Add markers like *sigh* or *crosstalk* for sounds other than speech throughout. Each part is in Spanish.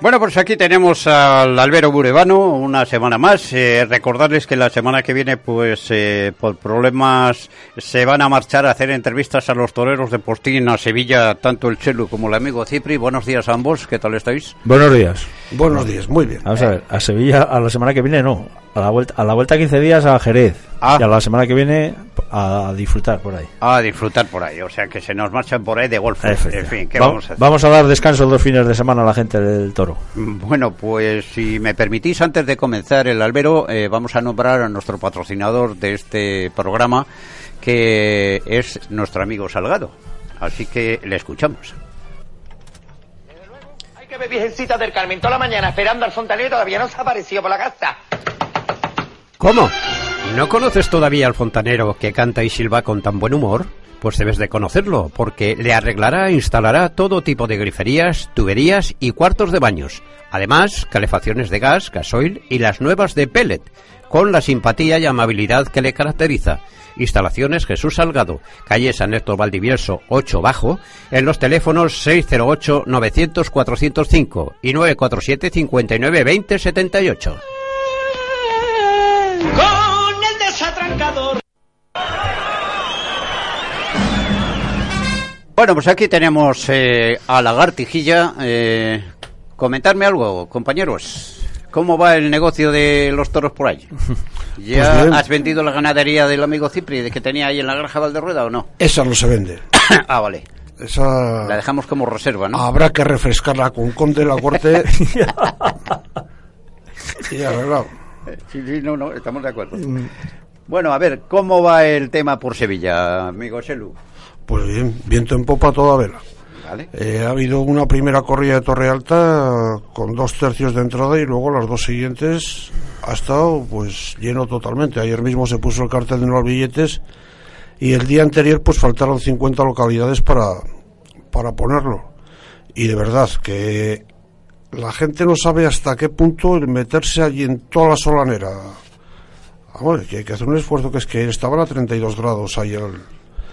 Bueno, pues aquí tenemos al Albero Burevano una semana más. Eh, recordarles que la semana que viene, pues eh, por problemas, se van a marchar a hacer entrevistas a los toreros de Postín a Sevilla, tanto el Chelu como el amigo Cipri. Buenos días a ambos, ¿qué tal estáis? Buenos días. Buenos días, muy bien. Vamos a ver, a Sevilla a la semana que viene no, a la vuelta, a la vuelta 15 días a Jerez. Ah. Y a la semana que viene a disfrutar por ahí. A disfrutar por ahí, o sea que se nos marchan por ahí de golf. En fin, ¿qué Va- vamos a hacer? vamos a dar descanso dos fines de semana a la gente del toro. Bueno, pues si me permitís, antes de comenzar el albero, eh, vamos a nombrar a nuestro patrocinador de este programa, que es nuestro amigo Salgado. Así que le escuchamos. Hay que ver Virgencita del Carmen toda la mañana esperando al fontanero todavía no se ha aparecido por la casa. ¿Cómo? ¿No conoces todavía al fontanero que canta y silba con tan buen humor? Pues debes de conocerlo, porque le arreglará e instalará todo tipo de griferías, tuberías y cuartos de baños. Además, calefacciones de gas, gasoil y las nuevas de pellet, con la simpatía y amabilidad que le caracteriza. Instalaciones Jesús Salgado, calle San Héctor Valdivieso 8 Bajo, en los teléfonos 608-900-405 y 947-5920-78. Bueno, pues aquí tenemos eh, a Lagartijilla. Eh, comentarme algo, compañeros. ¿Cómo va el negocio de los toros por ahí? *laughs* ¿Ya Pues has vendido la ganadería del amigo Cipri de que tenía ahí en la granja Valderrueda o no? *coughs* Esa no se vende. ah, vale. Esa La dejamos como reserva, ¿no? habrá que refrescarla con conde la corte. *laughs* *laughs* y arreglado. Sí, sí, no, no, estamos de acuerdo. Bueno, a ver, ¿cómo va el tema por Sevilla, amigo Selu? Pues bien, viento en popa toda vela. ¿Vale? Eh, ha habido una primera corrida de Torre Alta con dos tercios de entrada y luego las dos siguientes ha estado pues lleno totalmente. Ayer mismo se puso el cartel de nuevos billetes y el día anterior pues faltaron 50 localidades para, para ponerlo. Y de verdad que la gente no sabe hasta qué punto el meterse allí en toda la solanera. Vamos, que hay que hacer un esfuerzo que es que estaban a 32 grados ahí al,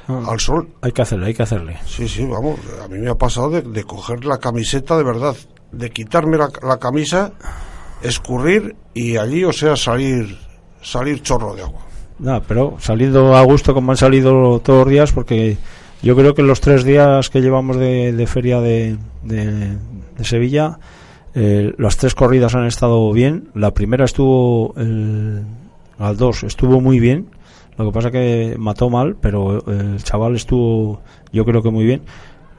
al sol. Hay que hacerle, hay que hacerle. Sí, sí, vamos, a mí me ha pasado de, de coger la camiseta de verdad, de quitarme la, la camisa, escurrir y allí, o sea, salir salir chorro de agua. Nada, pero saliendo a gusto como han salido todos los días, porque yo creo que los tres días que llevamos de, de feria de, de- de Sevilla, eh, las tres corridas han estado bien. La primera estuvo, el, al dos estuvo muy bien. Lo que pasa que mató mal, pero el chaval estuvo, yo creo que muy bien.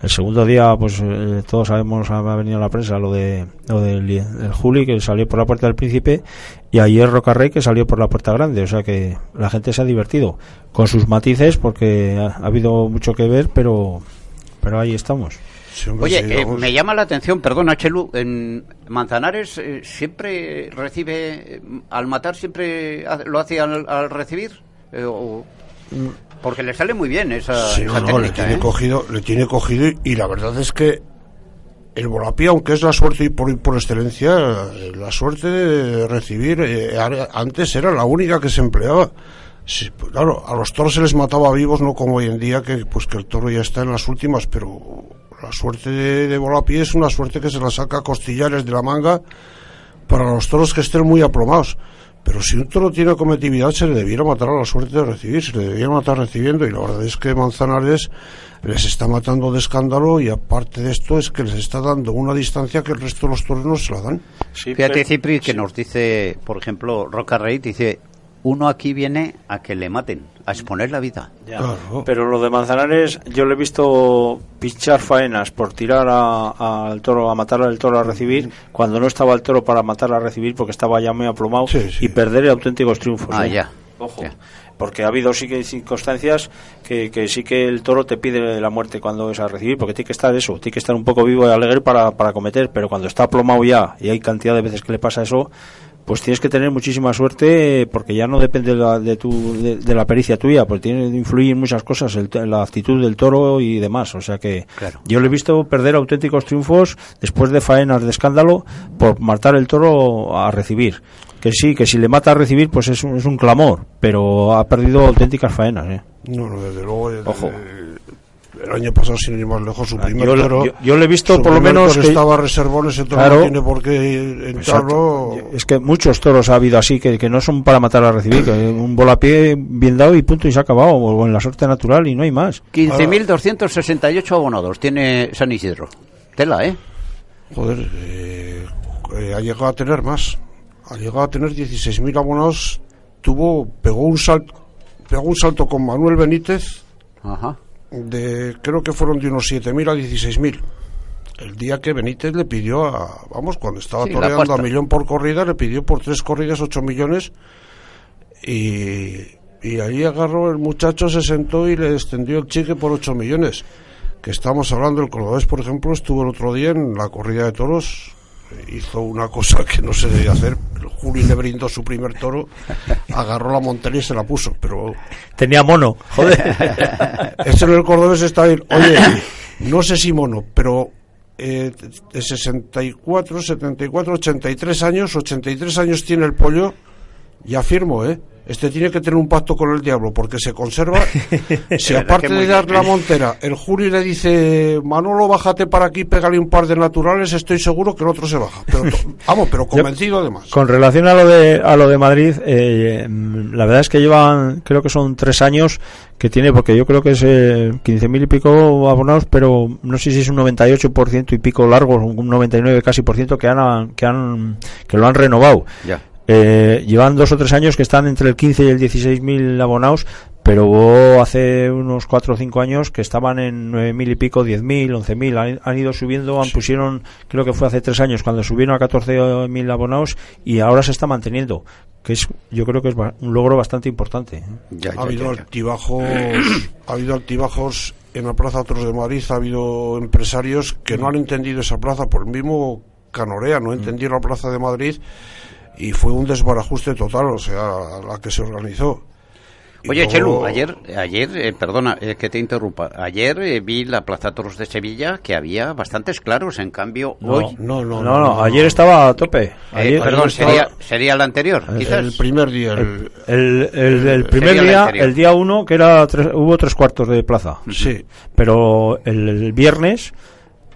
El segundo día, pues eh, todos sabemos, ha venido a la prensa lo de lo del, del Juli, que salió por la puerta del Príncipe, y ayer Rocarrey, que salió por la puerta grande. O sea que la gente se ha divertido, con sus matices, porque ha, ha habido mucho que ver, pero, pero ahí estamos. Sí, hombre, Oye, sí, eh, me llama la atención, perdona, Chelu, en Manzanares eh, siempre recibe, eh, al matar siempre lo hace al, al recibir, Eh, o- porque le sale muy bien esa, Sí, esa no, no, le técnica, tiene cogido, le tiene cogido y, y la verdad es que el volapí, aunque es la suerte y por, por excelencia, la suerte de recibir, eh, antes era la única que se empleaba. Sí, pues claro, a los toros se les mataba vivos, no como hoy en día, que pues que el toro ya está en las últimas, pero la suerte de, de volapí es una suerte que se la saca a costillares de la manga para los toros que estén muy aplomados. Pero si un toro tiene cometividad, se le debiera matar a la suerte de recibir, se le debiera matar recibiendo. Y la verdad es que Manzanares les está matando de escándalo y aparte de esto es que les está dando una distancia que el resto de los toros no se la dan. Fíjate, Cipri, que nos dice, por ejemplo, Roca Rey, dice, uno aquí viene a que le maten, a exponer la vida. Claro. Pero lo de Manzanares, yo le he visto pinchar faenas por tirar a- al toro, a matar al toro a recibir, cuando no estaba el toro para matar a recibir, porque estaba ya muy aplomado, Sí, sí. y perder auténticos triunfos. Ah, ¿eh? ya. Ojo. Ya. Porque ha habido sí que circunstancias que, que sí que el toro te pide la muerte cuando es a recibir, porque tiene que estar eso, tiene que estar un poco vivo y alegre para, para cometer, pero cuando está aplomado ya, y hay cantidad de veces que le pasa eso, pues tienes que tener muchísima suerte porque ya no depende de la, de tu, de, de la pericia tuya, porque tiene que influir en muchas cosas, el, la actitud del toro y demás. O sea que Claro. yo le he visto perder auténticos triunfos después de faenas de escándalo por matar el toro a recibir. Que sí, que si le mata a recibir, pues es un, es un clamor, pero ha perdido auténticas faenas. ¿eh? No, no, desde luego. Ojo. El año pasado, sin ir más lejos, su Ah, primer yo, toro. yo- yo le he visto por lo menos que estaba reservón, ese toro Claro. no tiene por qué entrarlo. Exacto. Es que muchos toros ha habido así que, que no son para matar a recibir, que un volapié bien dado y punto y se ha acabado, o en la suerte natural y no hay más. 15.268 abonados tiene San Isidro. Tela, ¿eh? Joder, eh, eh, ha llegado a tener más. Ha llegado a tener 16.000 abonados. Tuvo, pegó un salto, pegó un salto con Manuel Benítez Ajá. De, creo que fueron de unos 7.000 a 16.000. El día que Benítez le pidió a, vamos, cuando estaba Sí, toreando a millón por corrida, le pidió por tres corridas 8 millones y, y ahí agarró el muchacho, se sentó y le extendió el chique por 8 millones. Que estamos hablando, el cordobés, por ejemplo, estuvo el otro día en la corrida de toros, hizo una cosa que no se debía hacer. El Juli le brindó su primer toro, agarró la montera y se la puso, pero Tenía mono, joder. *laughs* este en el cordobés está bien. Oye, no sé si mono, pero eh, de 64, 74, 83 años, 83 años tiene el pollo, ya firmo, ¿eh? Este tiene que tener un pacto con el diablo porque se conserva. *laughs* Si aparte de dar la montera, el Juli le dice, Manolo, bájate para aquí, pégale un par de naturales, estoy seguro que el otro se baja. Pero, *laughs* vamos, pero convencido además. Con relación a lo de a lo de Madrid, eh, la verdad es que llevan, creo que son tres años que tiene, porque yo creo que es eh, 15.000 y pico abonados, pero no sé si es un 98% y pico largo, un 99 casi por ciento que han que han que lo han renovado. Ya. Eh, llevan dos o tres años que están entre el 15 y el 16 mil abonados, pero hubo hace unos cuatro o cinco años que estaban en nueve mil y pico, diez mil, once mil. Han, ido subiendo, han pusieron, creo que fue hace tres años cuando subieron a 14 mil abonados y ahora se está manteniendo, que es, yo creo que es ba- un logro bastante importante. ¿eh? Ya, ha habido ya, ya. altibajos *clears throat* ha habido altibajos en la plaza Otros de Madrid ha habido empresarios que no han entendido esa plaza por el mismo Canorea no entendió la plaza de Madrid y fue un desbarajuste total o sea la que se organizó Y Oye, luego- Chelu, ayer, ayer eh, perdona eh, que te interrumpa, ayer eh, vi la Plaza Toros de Sevilla que había bastantes claros, en cambio hoy... no no No, no, ayer estaba a tope. Eh, Ayer, perdón, ayer estaba- sería, sería el anterior, quizás. el primer día el- el, el- el primer día, el día uno, que era tres- hubo tres cuartos de plaza. sí pero el, el viernes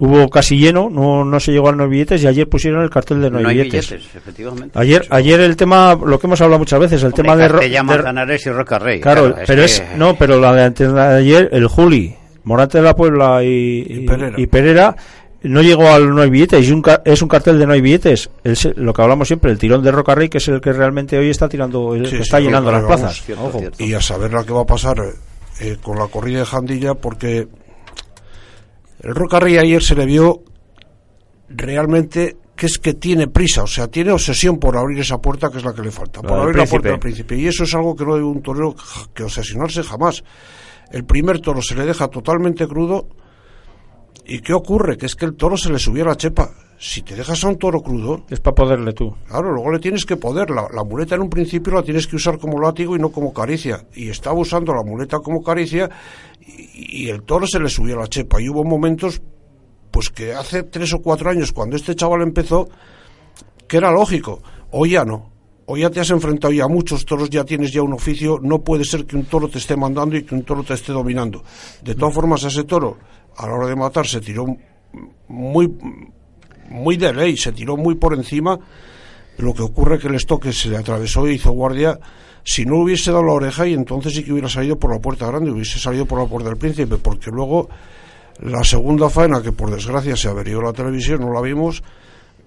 hubo casi lleno, no, no se llegó a no hay billetes y ayer pusieron el cartel de no hay, no hay billetes. billetes, efectivamente. Ayer, ayer el tema, lo que hemos hablado muchas veces, el Hombre, tema de, de- Manzanares y Roca Rey. claro, pero es, que- no, pero la de antes de ayer, el Juli, Morante de la Puebla y, Y Pereira. y Pereira, no llegó al no hay billetes, y un ca- es un cartel de no hay billetes. Es lo que hablamos siempre, el tirón de Roca Rey, que es el que realmente hoy está tirando, el Sí, que sí, está llenando las plazas. vamos, Cierto, Ojo. cierto. y a saber la que va a pasar eh, con la corrida de Jandilla porque el Rocarrey ayer se le vio realmente que es que tiene prisa, o sea, tiene obsesión por abrir esa puerta que es la que le falta, por abrir la puerta al príncipe. Y eso es algo que no debe un torero que obsesionarse jamás. El primer toro se le deja totalmente crudo y ¿qué ocurre? Que es que el toro se le subió a la chepa. Si te dejas a un toro crudo, Es para poderle tú. Claro, luego le tienes que poder. La, la muleta en un principio la tienes que usar como látigo y no como caricia. Y estaba usando la muleta como caricia y, y el toro se le subió a la chepa. Y hubo momentos, pues que hace tres o cuatro años, cuando este chaval empezó, que era lógico. Hoy ya no. Hoy ya te has enfrentado ya a muchos toros, ya tienes ya un oficio. No puede ser que un toro te esté mandando y que un toro te esté dominando. De todas formas, a ese toro, a la hora de matar, se tiró muy, muy de ley, se tiró muy por encima. Lo que ocurre que el estoque se le atravesó y hizo guardia. Si no hubiese dado la oreja, y entonces sí que hubiera salido por la puerta grande, hubiese salido por la puerta del príncipe, porque luego la segunda faena, que por desgracia se averió la televisión, no la vimos,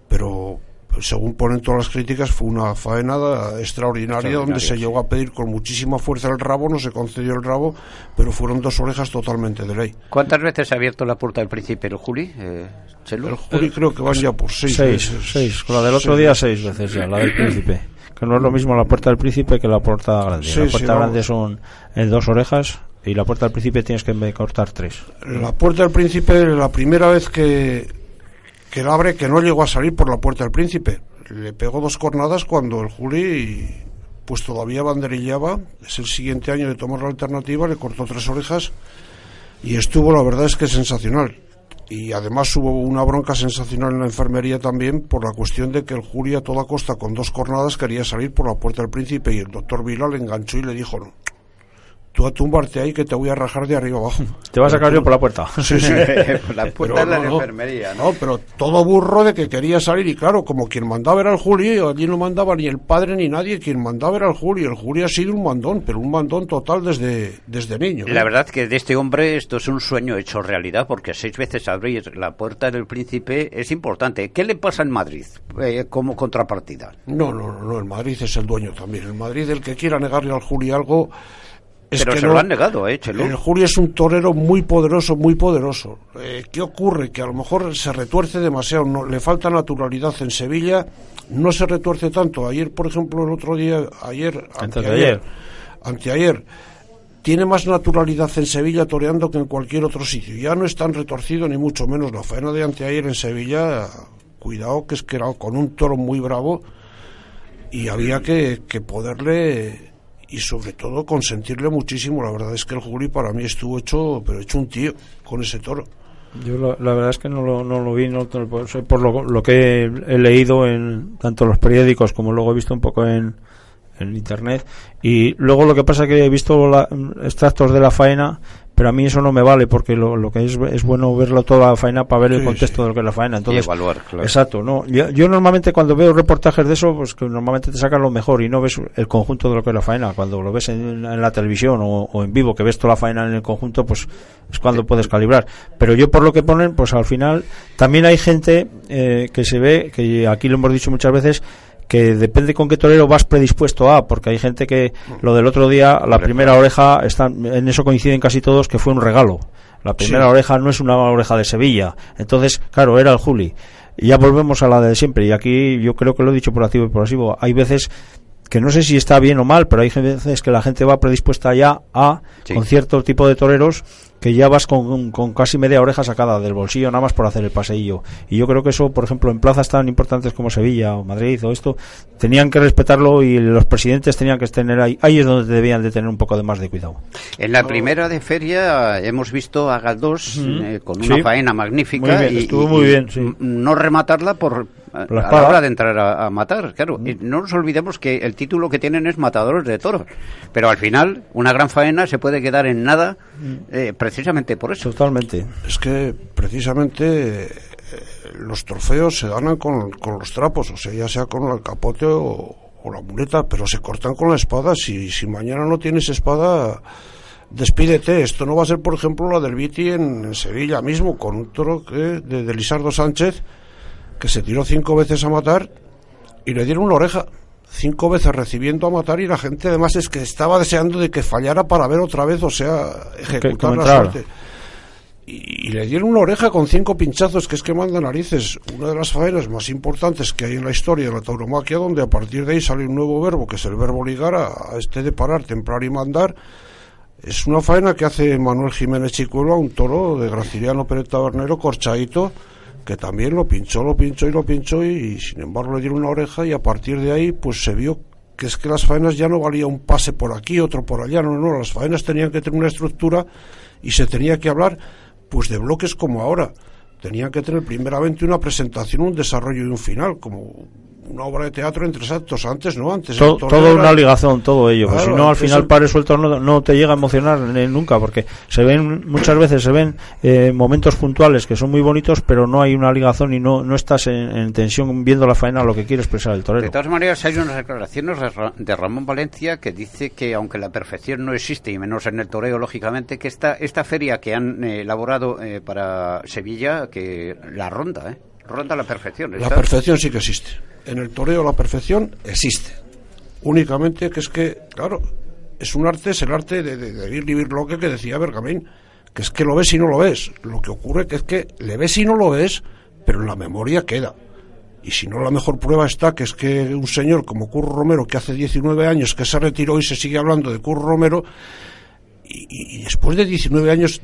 pero según ponen todas las críticas, fue una faena extraordinaria, donde se llegó a pedir con muchísima fuerza el rabo, no se concedió el rabo, pero fueron dos orejas totalmente de ley. ¿Cuántas veces ha abierto la puerta del príncipe el Juli, eh? El Juli creo que van ya por seis, Seis, veces. seis. Con la del otro Seis día, veces. seis veces ya, la del príncipe. Que no es lo mismo la puerta del príncipe que la puerta grande. Sí, la puerta grande son en dos orejas y la puerta del príncipe tienes que cortar tres. La puerta del príncipe, la primera vez que, que la abre, que no llegó a salir por la puerta del príncipe. Le pegó dos cornadas cuando el Juli, pues todavía banderillaba. Es el siguiente año de tomar la alternativa, le cortó tres orejas y estuvo, la verdad es que sensacional. Y además hubo una bronca sensacional en la enfermería también por la cuestión de que el Juli a toda costa con dos cornadas quería salir por la puerta del príncipe y el doctor Vila le enganchó y le dijo no. Tú a tumbarte ahí que te voy a rajar de arriba abajo. Te vas a sacar yo por la puerta. *laughs* Sí, sí. *laughs* la puerta de la no, enfermería, ¿no? No, pero todo burro de que quería salir y claro, como quien mandaba era el Juli, allí no mandaba ni el padre ni nadie, quien mandaba era el Juli. El Juli ha sido un mandón, pero un mandón total desde, desde niño. ¿eh? La verdad que de este hombre esto es un sueño hecho realidad porque seis veces abrir la puerta del príncipe es importante. ¿Qué le pasa en Madrid eh, como contrapartida? No, no, no, no, el Madrid es el dueño también. El Madrid, el que quiera negarle al Juli algo... Es Pero que se no- lo han negado, ¿eh, Chelo? El Juli es un torero muy poderoso, muy poderoso. Eh, ¿Qué ocurre? Que a lo mejor se retuerce demasiado, no, le falta naturalidad en Sevilla, no se retuerce tanto. Ayer, por ejemplo, el otro día, ayer, anteayer, ayer. anteayer, tiene más naturalidad en Sevilla toreando que en cualquier otro sitio. Ya no es tan retorcido ni mucho menos. La faena de anteayer en Sevilla, cuidado que es que era con un toro muy bravo y había que, que poderle y sobre todo consentirle muchísimo. La verdad es que el Juli para mí estuvo hecho, pero hecho un tío con ese toro. Yo la, verdad es que no lo, no lo vi, no, por lo, lo que he, leído en tanto los periódicos como luego he visto un poco en, en internet. Y luego lo que pasa es que he visto la- extractos de la faena, pero a mí eso no me vale porque lo, lo que es, es bueno verlo toda la faena para ver el Sí, contexto sí. de lo que es la faena. Entonces, evaluar, claro. Exacto, no. Yo, yo normalmente cuando veo reportajes de eso, pues que normalmente te sacan lo mejor y no ves el conjunto de lo que es la faena. Cuando lo ves en, en la televisión o, o en vivo, que ves toda la faena en el conjunto, pues es cuando puedes calibrar. Pero yo por lo que ponen, pues al final también hay gente eh, que se ve, que aquí lo hemos dicho muchas veces, que depende con qué torero vas predispuesto a, porque hay gente que lo del otro día, la primera oreja, están, en eso coinciden casi todos, que fue un regalo. La primera Sí. oreja no es una oreja de Sevilla. Entonces, claro, era el Juli. Y ya volvemos a la de siempre. Y aquí yo creo que lo he dicho por activo y por pasivo. Hay veces que no sé si está bien o mal, pero hay veces que la gente va predispuesta ya a, Sí. con cierto tipo de toreros, que ya vas con, con casi media oreja sacada del bolsillo nada más por hacer el paseillo. Y yo creo que eso, por ejemplo, en plazas tan importantes como Sevilla o Madrid o esto, tenían que respetarlo y los presidentes tenían que tener ahí. Ahí es donde debían de tener un poco de más de cuidado. En la primera de feria hemos visto a Galdós eh, con una Sí. faena magnífica Muy bien, y, estuvo muy bien, sí. no rematarla por a, La a la espada. hora de entrar a, a matar, claro. Y no nos olvidemos que el título que tienen es matadores de toros, pero al final una gran faena se puede quedar en nada eh, precisamente por eso. Totalmente. Es que precisamente eh, los trofeos se ganan con, con los trapos, o sea, ya sea con el capote o, o la muleta, pero se cortan con la espada. Si, si mañana no tienes espada, despídete. Esto no va a ser, por ejemplo, la del Viti en, en Sevilla mismo, con un toro que, de, de Lisardo Sánchez, que se tiró cinco veces a matar y le dieron una oreja. Cinco veces recibiendo a matar y la gente además es que estaba deseando de que fallara para ver otra vez, o sea, ejecutar que la suerte y, y le dieron una oreja con cinco pinchazos, que es que manda narices. Una de las faenas más importantes que hay en la historia de la tauromaquia, donde a partir de ahí sale un nuevo verbo, que es el verbo ligar, a, a este de parar, templar y mandar. Es una faena que hace Manuel Jiménez Chicuelo a un toro de Graciliano Pérez Tabernero, corchadito, que también lo pinchó, lo pinchó y lo pinchó, y, sin embargo le dieron una oreja, y a partir de ahí, pues se vio que es que las faenas ya no valía un pase por aquí, otro por allá, no, no, las faenas tenían que tener una estructura y se tenía que hablar pues de bloques como ahora. Tenían que tener primeramente una presentación, un desarrollo y un final, como una obra de teatro en tres actos. Antes no, antes. To- todo era- una ligazón, todo ello. pues si no, al final el- pares suelto no, no te llega a emocionar eh, nunca, porque se ven, muchas veces se ven eh, momentos puntuales que son muy bonitos, pero no hay una ligazón y no, no estás en, en tensión viendo la faena lo que quiere expresar el De torero. todas maneras, hay unas declaraciones de Ra- de Ramón Valencia que dice que, aunque la perfección no existe, y menos en el toreo, lógicamente, que esta, esta feria que han eh, elaborado eh, para Sevilla, que la ronda, ¿eh? Ronda la perfección. La perfección sí que existe. En el toreo la perfección existe. Únicamente que es que, claro, es un arte, es el arte de, de, de vivir, vivir lo que, decía Bergamín, que es que lo ves y no lo ves. Lo que ocurre que es que le ves y no lo ves, pero en la memoria queda. Y si no, la mejor prueba está que es que un señor como Curro Romero, que hace 19 años que se retiró y se sigue hablando de Curro Romero, y después de 19 años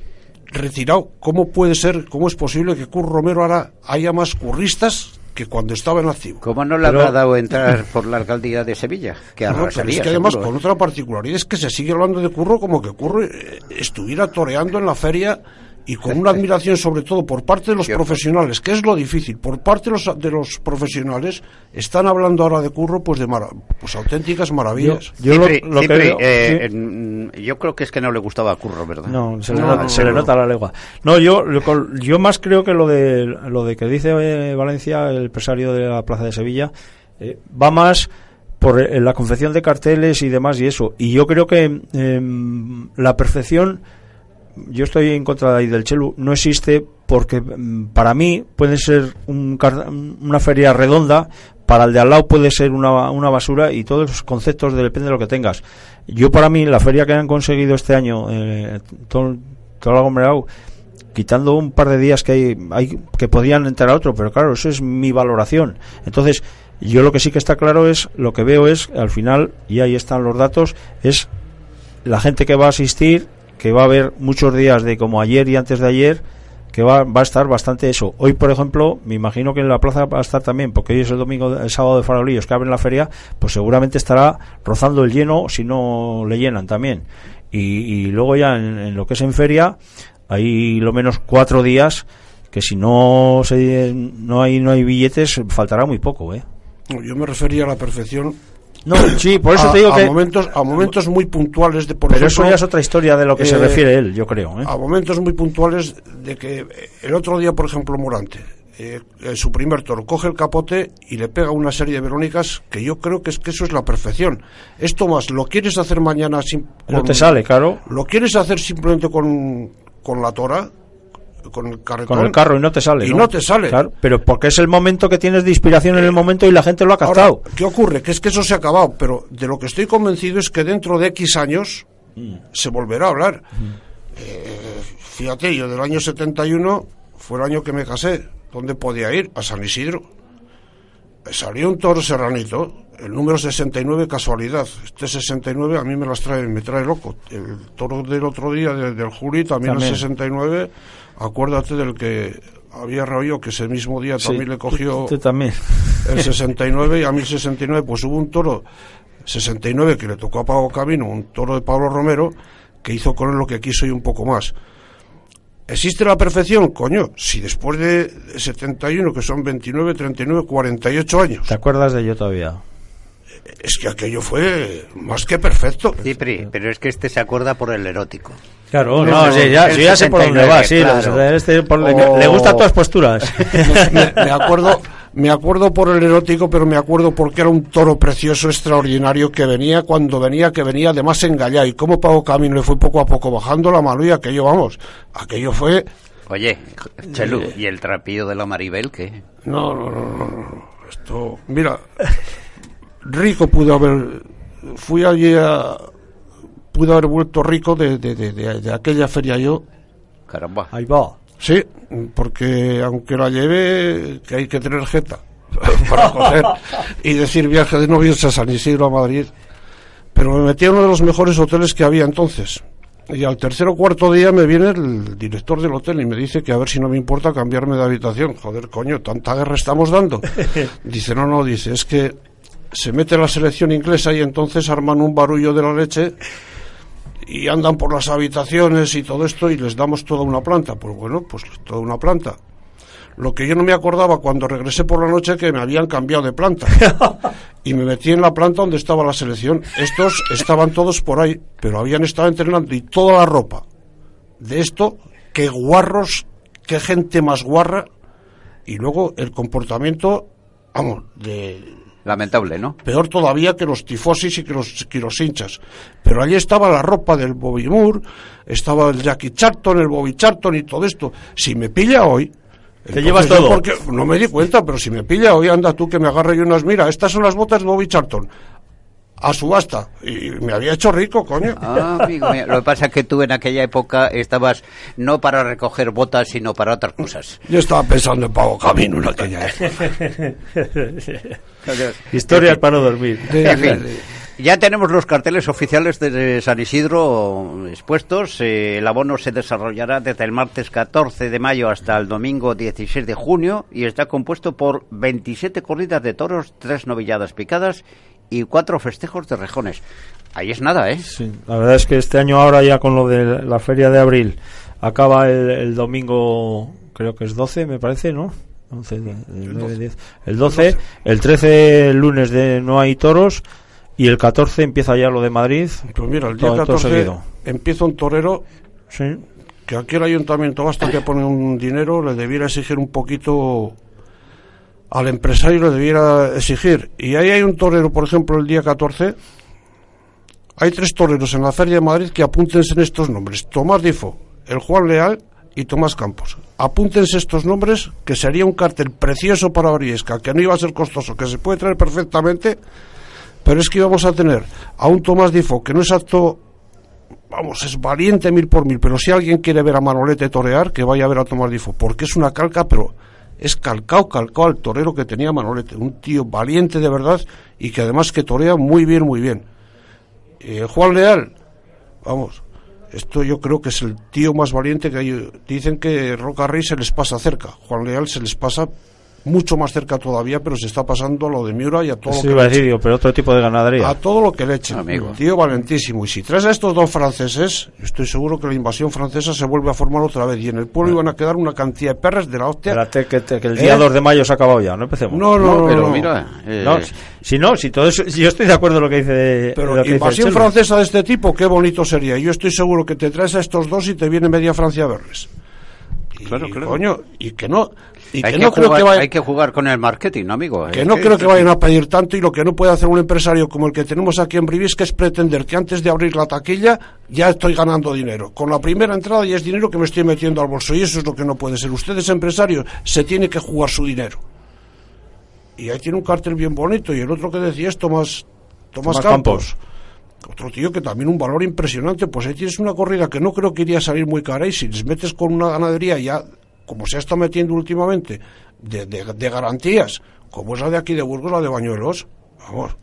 retirado, ¿cómo puede ser, cómo es posible que Curro Romero ahora haya más curristas que cuando estaba en activo? ¿Cómo no le Pero- habrá dado entrar por la alcaldía de Sevilla? Que No, pero es que además seguro, con ¿eh? otra particularidad es que se sigue hablando de Curro como que Curro eh, estuviera toreando en la feria y con una admiración sobre todo por parte de los Cierto. profesionales, que es lo difícil, por parte de los, de los profesionales, están hablando ahora de curro, pues de mara- pues auténticas maravillas. Yo lo, Cipri, lo que Cipri, veo- eh, sí. en- yo creo que es que no le gustaba a Curro, ¿verdad? No, se, le, No, nota, no, se le no. nota la legua. No, yo, yo más creo que lo de lo de que dice eh, Valencia, el empresario de la Plaza de Sevilla, eh, va más por eh, la confección de carteles y demás y eso. Y yo creo que em, la perfección, yo estoy en contra de ahí del Chelu, no existe porque mm, para mí puede ser un una feria redonda, para el de al lado puede ser una, una basura y todos los conceptos de- depende de lo que tengas. Yo para mí la feria que han conseguido este año, eh, todo, todo aglomerado, quitando un par de días que hay, hay que podían entrar a otro, pero claro, eso es mi valoración. Entonces, yo lo que sí que está claro es, lo que veo es, al final, y ahí están los datos, es la gente que va a asistir, que va a haber muchos días de como ayer y antes de ayer, que va, va a estar bastante eso. Hoy, por ejemplo, me imagino que en la plaza va a estar también, porque hoy es el domingo, el sábado de farolillos que abren la feria, pues seguramente estará rozando el lleno si no le llenan también. Y, luego ya en, en lo que es en feria, hay lo menos cuatro días que si no se, no hay no hay billetes faltará muy poco, ¿eh? Yo me refería a la perfección. No, sí, por eso a, te digo a que momentos, a momentos muy puntuales de por pero ejemplo, eso ya es otra historia de lo que se eh, refiere él, yo creo, ¿eh? a momentos muy puntuales de que el otro día, por ejemplo, Morante, eh, su primer toro, coge el capote y le pega una serie de verónicas que yo creo que es que eso es la perfección. Esto más, lo quieres hacer mañana sin, No con- te sale, claro, Lo quieres hacer simplemente con, con la tora, con el carretón. con el carro y no te sale. Y no te sale. Claro, pero porque es el momento que tienes de inspiración en el momento y la gente lo ha Ahora, captado. ¿qué ocurre? Que es que eso se ha acabado, pero de lo que estoy convencido es que dentro de X años Mm. se volverá a hablar. Eh, fíjate, yo del año 71 fue el año que me casé. ¿Dónde podía ir? A San Isidro. Salió un toro serranito, el número 69 casualidad. Este 69 a mí me las trae, me trae loco. El toro del otro día, de- del Juli, también, También. el 69. Acuérdate del que había rollo que ese mismo día Sí, también le cogió Tú también. el 69 y a mí el 69 pues hubo un toro 69 que le tocó a Pablo Camino, un toro de Pablo Romero que hizo con él lo que quiso y un poco más. ¿Existe la perfección? Coño, si después de 71, que son 29, 39, 48 años, ¿Te acuerdas de yo todavía? Es que aquello fue más que perfecto. Cipri, pero es que este se acuerda por el erótico. Claro, no, no, sí, ya, sí, ya sé por dónde 69, va, sí, claro. este, por- le- Oh. le gustan todas posturas. *laughs* me, me acuerdo me acuerdo por el erótico pero me acuerdo porque era un toro precioso extraordinario que venía cuando venía que venía además engallado y como Pago Camino le fue poco a poco bajando la mano y aquello vamos aquello fue Oye, Chelu, ¿y el trapillo de la Maribel qué? no no no no, no. esto mira rico pudo haber fui allí a pudo haber vuelto rico de, de, de, de- de aquella feria yo Caramba. Ahí va. Sí, porque aunque la lleve, que hay que tener jeta *laughs* para coger *laughs* y decir viaje de novios a San Isidro a Madrid. Pero me metí a uno de los mejores hoteles que había entonces. Y al tercer o cuarto día me viene el director del hotel y me dice que a ver si no me importa cambiarme de habitación. Joder, coño, tanta guerra estamos dando. *laughs* Dice, no, no, dice, es que se mete la selección inglesa y entonces arman un barullo de la leche y andan por las habitaciones y todo esto y les damos toda una planta. Pues bueno, pues toda una planta. Lo que yo no me acordaba cuando regresé por la noche que me habían cambiado de planta. *laughs* y me metí en la planta donde estaba la selección. Estos estaban todos por ahí, pero habían estado entrenando y toda la ropa de esto, qué guarros, qué gente más guarra. Y luego el comportamiento, vamos, de, Lamentable, ¿no? peor todavía que los tifosis y que los, que los hinchas. Pero allí estaba la ropa del Bobby Moore, estaba el Jackie Charlton, el Bobby Charlton y todo esto. Si me pilla hoy... entonces llevas todo. porque no me di cuenta, pero si me pilla hoy, anda tú que me agarre y unas... Mira, estas son las botas de Bobby Charlton. A subasta. Y me había hecho rico, coño. Ah, amigo mío. Lo que pasa es que tú en aquella época estabas no para recoger botas, sino para otras cosas. Yo estaba pensando en Pago Camino en aquella época. *laughs* Historias para dormir. En fin, ya tenemos los carteles oficiales de San Isidro expuestos. Eh, el abono se desarrollará desde el martes 14 de mayo hasta el domingo 16 de junio y está compuesto por 27 corridas de toros, tres novilladas picadas y cuatro festejos de rejones. Ahí es nada, ¿eh? Sí, la verdad es que este año ahora ya con lo de la feria de abril, acaba el, el domingo, creo que es 12, me parece, ¿no? 11, el, el 9, 10. El 12, el 13 el lunes de no hay toros y el 14 empieza ya lo de Madrid. Pues mira, el día todo- todo 14 seguido. empieza un torero Sí. que aquí el ayuntamiento basta que pone un dinero, le debiera exigir un poquito al empresario, le debiera exigir. Y ahí hay un torero, por ejemplo, el día 14. Hay tres toreros en la Feria de Madrid que apúntense en estos nombres. Tomás Difo, el Juan Leal y Tomás Campos. Apúntense estos nombres, que sería un cartel precioso para Oriesca, que no iba a ser costoso, que se puede traer perfectamente, pero es que íbamos a tener a un Tomás Difo que no es apto vamos, es valiente mil por mil, pero si alguien quiere ver a Manolete torear, que vaya a ver a Tomás Difo, porque es una calca, pero es calcao, calcao al torero que tenía Manolete, un tío valiente de verdad y que además que torea muy bien, muy bien. El Juan Leal, vamos, esto yo creo que es el tío más valiente que hay. Dicen que Roca Rey se les pasa cerca, Juan Leal se les pasa mucho más cerca todavía, pero se está pasando a lo de Miura y a todo lo que iba a le decir, digo, pero otro tipo de ganadería. a todo lo que le echen. Amigo. Tío valentísimo. Y si traes a estos dos franceses, estoy seguro que la invasión francesa se vuelve a formar otra vez. Y en el pueblo iban a quedar una cantidad de perras de la hostia. Espérate, que, te- que el día ¿Eh? 2 de mayo se ha acabado ya, no empecemos. No, no, no. pero no. mira, eh, No, si- no, si todo eso, si yo estoy de acuerdo en lo que dice. Pero lo que dice invasión francesa de este tipo, qué bonito sería. Yo estoy seguro que te traes a estos dos y te viene media Francia a verles. Claro, claro. Coño, y que no, y hay, que que no creo jugar, que vaya, hay que jugar con el marketing, ¿no, amigo. que Es no creo que vayan a pedir tanto y lo que no puede hacer un empresario como el que tenemos aquí en Brivis que es pretender que antes de abrir la taquilla ya estoy ganando dinero. Con la primera entrada ya es dinero que me estoy metiendo al bolso y eso es lo que no puede ser. Ustedes empresarios se tiene que jugar su dinero. Y ahí tiene un cartel bien bonito y el otro que decía es Tomás, Tomás, Tomás Campos. Otro tío que también un valor impresionante, pues ahí tienes una corrida que no creo que iría a salir muy cara y si les metes con una ganadería ya, como se estado metiendo últimamente, de, de- de garantías, como es la de aquí de Burgos, la de Bañuelos, vamos.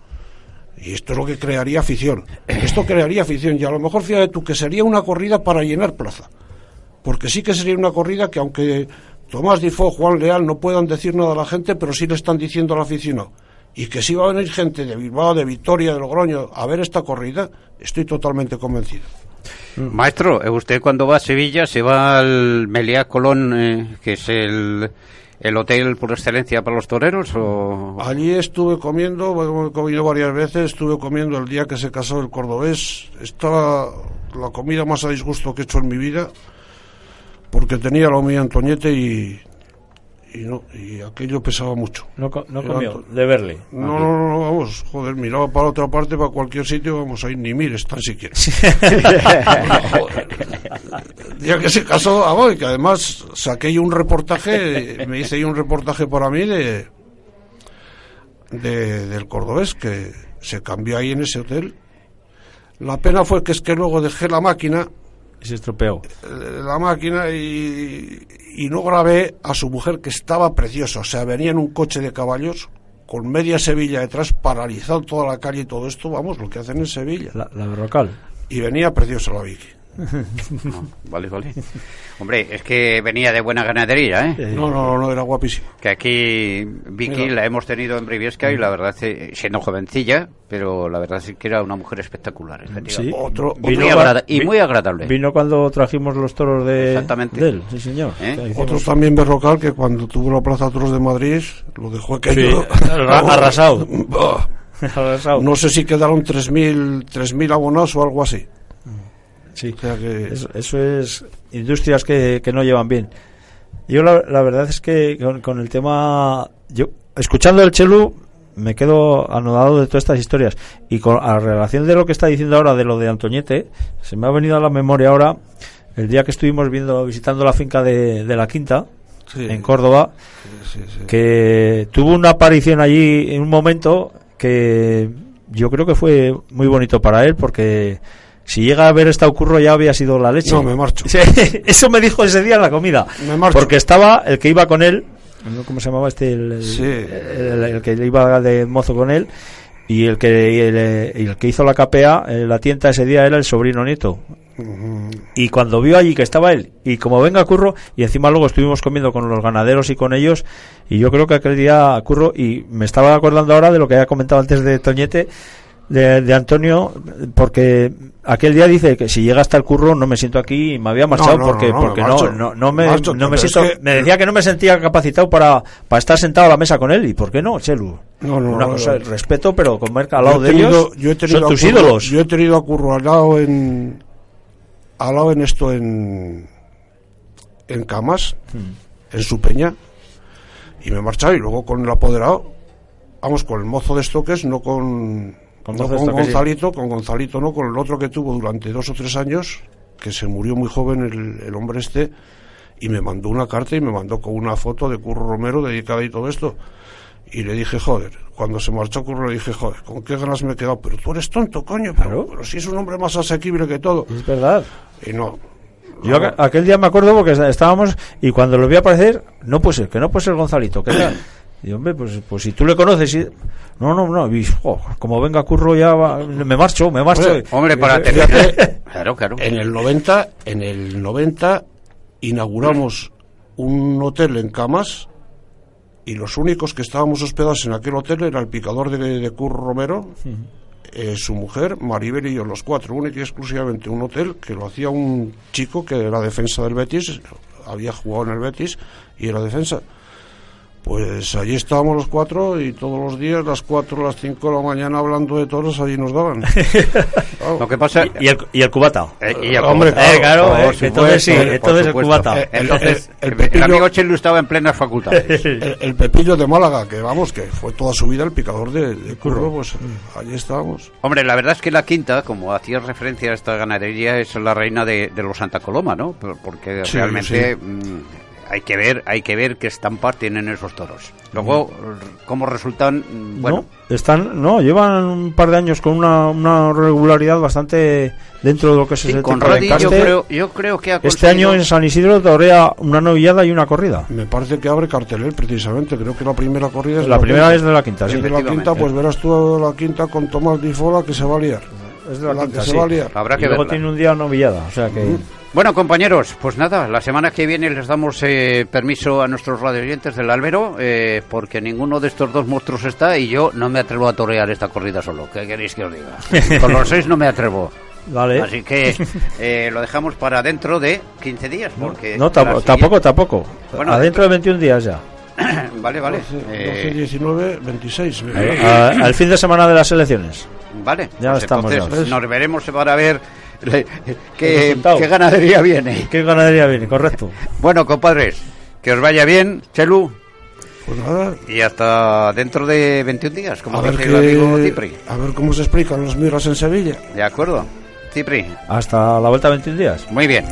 Y esto es lo que crearía afición. Esto crearía afición y a lo mejor fíjate tú que sería una corrida para llenar plaza. Porque sí que sería una corrida que aunque Tomás Difo, Juan Leal no puedan decir nada a la gente, pero sí le están diciendo al aficionado. Y que si va a venir gente de Bilbao, de Vitoria, de Logroño a ver esta corrida, estoy totalmente convencido. Maestro, eh, usted cuando va a Sevilla se va al Meliá Colón, eh, que es el, el hotel por excelencia para los toreros, o Allí estuve comiendo, bueno, he comido varias veces, estuve comiendo el día que se casó el cordobés. Estaba la comida más a disgusto que he hecho en mi vida, porque tenía la mía Antoñete y, y no, y aquello pesaba mucho. No, no comió, de verle. No, no, no, no, vamos, joder, miraba para otra parte, para cualquier sitio, vamos ahí, ni mires tan siquiera. Día *laughs* que se casó, vamos, y que además saqué yo un reportaje, me hice yo un reportaje para mí de, de del cordobés que se cambió ahí en ese hotel. La pena fue que es que luego dejé la máquina se estropeó. eh, la máquina y, y no grabé a su mujer que estaba preciosa. O sea, venía en un coche de caballos con media Sevilla detrás, paralizado toda la calle y todo esto, vamos, lo que hacen en Sevilla. La, la. Y venía preciosa la Vicky. *laughs* Vale, vale. Hombre, es que venía de buena ganadería, ¿eh? No, no, no, no, era guapísima. Que aquí Vicky Mira. la hemos tenido en Briviesca y la verdad, eh, siendo jovencilla, pero la verdad es que era una mujer espectacular. efectivamente. Sí. Otro, Y Vino muy, y muy agradable. Vino cuando trajimos los toros de, Exactamente. de él, sí señor. ¿Eh? Que otro también Berrocal que cuando tuvo la Plaza Toros de Madrid lo dejó Sí, aquello. arra- *laughs* arrasado. *laughs* Arrasado. No sé si quedaron 3.000 3.000 abonados o algo así. Sí. O sea que... Eso, eso es industrias que, que no llevan bien. Yo la, la verdad es que con, con el tema, yo escuchando el Chelu me quedo anodado de todas estas historias y con a relación de lo que está diciendo ahora de lo de Antoñete, se me ha venido a la memoria ahora el día que estuvimos viendo visitando la finca de, de la Quinta Sí. en Córdoba Sí, sí. que tuvo una aparición allí en un momento que yo creo que fue muy bonito para él porque si llega a ver esta ocurro ya había sido la leche. No, me marcho. *laughs* Eso me dijo ese día en la comida. Me marcho. Porque estaba el que iba con él, ¿cómo se llamaba este? El, Sí. el- el que iba de mozo con él. Y el que, el, el que hizo la capea, la tienda ese día era el sobrino nieto. Y cuando vio allí que estaba él, y como venga Curro, y encima luego estuvimos comiendo con los ganaderos y con ellos, y yo creo que aquel día Curro, y me estaba acordando ahora de lo que había comentado antes de Toñete, de, de Antonio, porque aquel día dice que si llega hasta el curro no me siento aquí y me había marchado No, no, porque, no, no, porque no, marcho. no, no me, Marcho, me es siento, que- me decía que no me sentía capacitado para, para estar sentado a la mesa con él. ¿Y por qué no, Chelu? No, no, Una no, cosa, no. respeto, pero comer al lado de ellos yo he tenido son a tus Curro- ídolos. Yo he tenido a Curro al lado en. Al lado en esto en. En Camas, Hmm. en su peña. Y me he marchado y luego con el apoderado. Vamos, con el mozo de estoques, no con. Con no con sí. Gonzalito, con Gonzalito no, con el otro que tuvo durante dos o tres años, que se murió muy joven el, el hombre este, y me mandó una carta y me mandó con una foto de Curro Romero dedicada y todo esto. Y le dije, joder, cuando se marchó Curro le dije, joder, con qué ganas me he quedado, pero tú eres tonto, coño, pero, Claro. pero si es un hombre más asequible que todo. Es verdad. Y no. Yo aqu- aquel día me acuerdo porque est- estábamos y cuando lo vi aparecer, no puede ser, que no puede ser Gonzalito, que *clears throat* tal. Y hombre, pues, pues si tú le conoces y... No, no, no, y, como venga Curro ya va- me marcho, me marcho. Hombre, Hombre, para terminar. *laughs* Claro, claro. En el 90, en el 90 inauguramos un hotel en Camas y los únicos que estábamos hospedados en aquel hotel era el picador de, de Curro Romero, eh, su mujer, Maribel y yo, los cuatro, única y exclusivamente un hotel que lo hacía un chico que era defensa del Betis, había jugado en el Betis y era defensa. Pues allí estábamos los cuatro y todos los días, las cuatro, las cinco de la mañana, hablando de toros, allí nos daban. *laughs* Claro. Lo que pasa. Y el, y el cubata. Eh, y el Hombre, cubata. Eh, claro, Por eh, supuesto, entonces sí, entonces el cubata. Eh, Entonces, El- el, el Pepillo- amigo Chelu estaba en plenas facultades. *laughs* el, el Pepillo de Málaga, que vamos, que fue toda su vida el picador de, de curro, pues allí estábamos. Hombre, la verdad es que la quinta, como hacías referencia a esta ganadería, es la reina de, de los Santa Coloma, ¿no? Por- Porque realmente sí. mm, hay que ver, hay que ver qué estampa tienen esos toros. Luego, cómo resultan, mm, bueno, no, están, no, llevan un par de años con una, una regularidad bastante dentro de lo que es sí, ese con tipo de Radi yo creo, yo creo que ha Este conseguido- año en San Isidro torea una novillada y una corrida. Me parece que abre cartelel precisamente, creo que la primera corrida es La de primera quinta. es de la quinta, sí. Es de la quinta, pues verás tú la quinta con Tomás Bifola que se va a liar. Es de la La quinta, que se sí. va a liar. Habrá Y que luego verla. tiene un día novillada, o sea que... Bueno, compañeros, pues nada, la semana que viene les damos eh, permiso a nuestros radioyentes del Albero, eh, porque ninguno de estos dos monstruos está y yo no me atrevo a torear esta corrida solo. ¿Qué queréis que os diga? *laughs* Con los seis no me atrevo. Vale. Así que eh, lo dejamos para dentro de 15 días, porque... No, la tampo- siguiente- tampoco, tampoco. Bueno, Adentro de 21 días ya. *coughs* vale, vale. 12, Eh, 12, 19, 26. A- al fin de semana de las elecciones. vale, Ya pues estamos, entonces ya. nos veremos para ver qué, qué ganadería viene. ¿Qué ganadería viene? Correcto. Bueno, compadres, que os vaya bien, Chelu, Pues nada, y hasta dentro de 21 días, como a ver, dice el amigo Cipri. a ver cómo se explican los miras en Sevilla. ¿De acuerdo? Cipri, Hasta la vuelta a 21 días. muy bien.